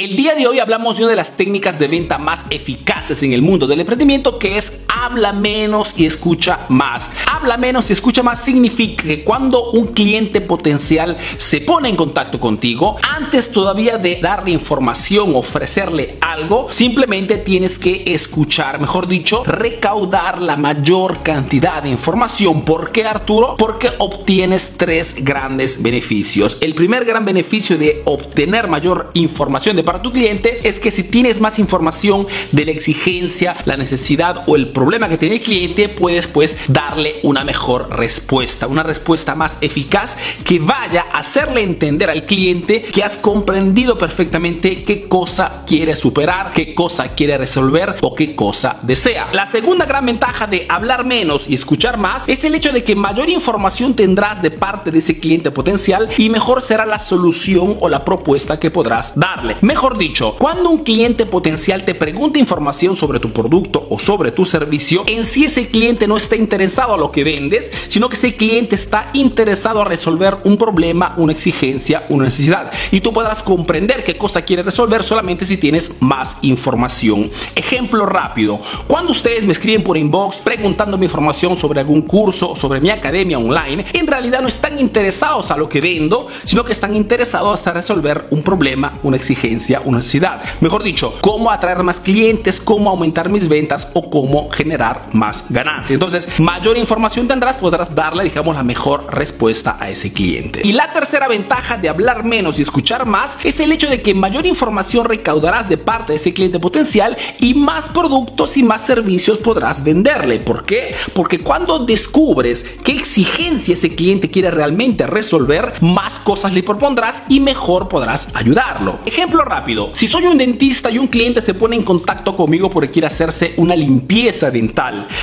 El día de hoy hablamos de una de las técnicas de venta más eficaces en el mundo del emprendimiento que es habla menos y escucha más. Habla menos y escucha más significa que cuando un cliente potencial se pone en contacto contigo, antes todavía de darle información, ofrecerle algo, simplemente tienes que escuchar, mejor dicho, recaudar la mayor cantidad de información. ¿Por qué Arturo? Porque obtienes tres grandes beneficios. El primer gran beneficio de obtener mayor información de para tu cliente es que si tienes más información de la exigencia, la necesidad o el problema que tiene el cliente, puedes pues darle una mejor respuesta, una respuesta más eficaz que vaya a hacerle entender al cliente que has comprendido perfectamente qué cosa quiere superar, qué cosa quiere resolver o qué cosa desea. La segunda gran ventaja de hablar menos y escuchar más es el hecho de que mayor información tendrás de parte de ese cliente potencial y mejor será la solución o la propuesta que podrás darle. Mejor dicho, cuando un cliente potencial te pregunta información sobre tu producto o sobre tu servicio, en sí ese cliente no está interesado a lo que vendes, sino que ese cliente está interesado a resolver un problema, una exigencia, una necesidad. Y tú podrás comprender qué cosa quiere resolver solamente si tienes más información. Ejemplo rápido. Cuando ustedes me escriben por inbox preguntándome información sobre algún curso, sobre mi academia online, en realidad no están interesados a lo que vendo, sino que están interesados a resolver un problema, una exigencia una necesidad. Mejor dicho, cómo atraer más clientes, cómo aumentar mis ventas o cómo generar más ganancias. Entonces, mayor información tendrás, podrás darle, digamos, la mejor respuesta a ese cliente. Y la tercera ventaja de hablar menos y escuchar más es el hecho de que mayor información recaudarás de parte de ese cliente potencial y más productos y más servicios podrás venderle. ¿Por qué? Porque cuando descubres qué exigencia ese cliente quiere realmente resolver, más cosas le propondrás y mejor podrás ayudarlo. Ejemplo rápido si soy un dentista y un cliente se pone en contacto conmigo porque quiere hacerse una limpieza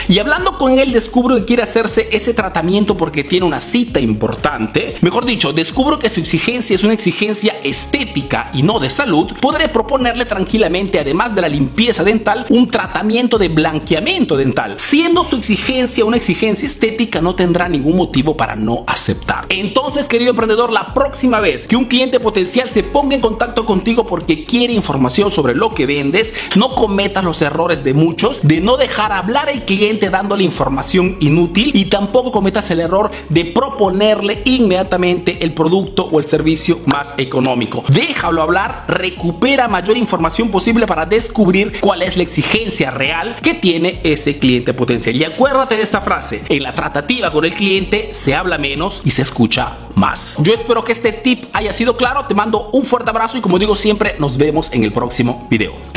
y hablando con él descubro que quiere hacerse ese tratamiento porque tiene una cita importante, mejor dicho, descubro que su exigencia es una exigencia estética y no de salud, podré proponerle tranquilamente, además de la limpieza dental, un tratamiento de blanqueamiento dental. Siendo su exigencia una exigencia estética, no tendrá ningún motivo para no aceptar. Entonces, querido emprendedor, la próxima vez que un cliente potencial se ponga en contacto contigo porque que quiere información sobre lo que vendes, no cometas los errores de muchos de no dejar hablar al cliente dándole información inútil y tampoco cometas el error de proponerle inmediatamente el producto o el servicio más económico. Déjalo hablar, recupera mayor información posible para descubrir cuál es la exigencia real que tiene ese cliente potencial. Y acuérdate de esta frase, en la tratativa con el cliente se habla menos y se escucha más. Yo espero que este tip haya sido claro, te mando un fuerte abrazo y como digo siempre, nos vemos en el próximo video.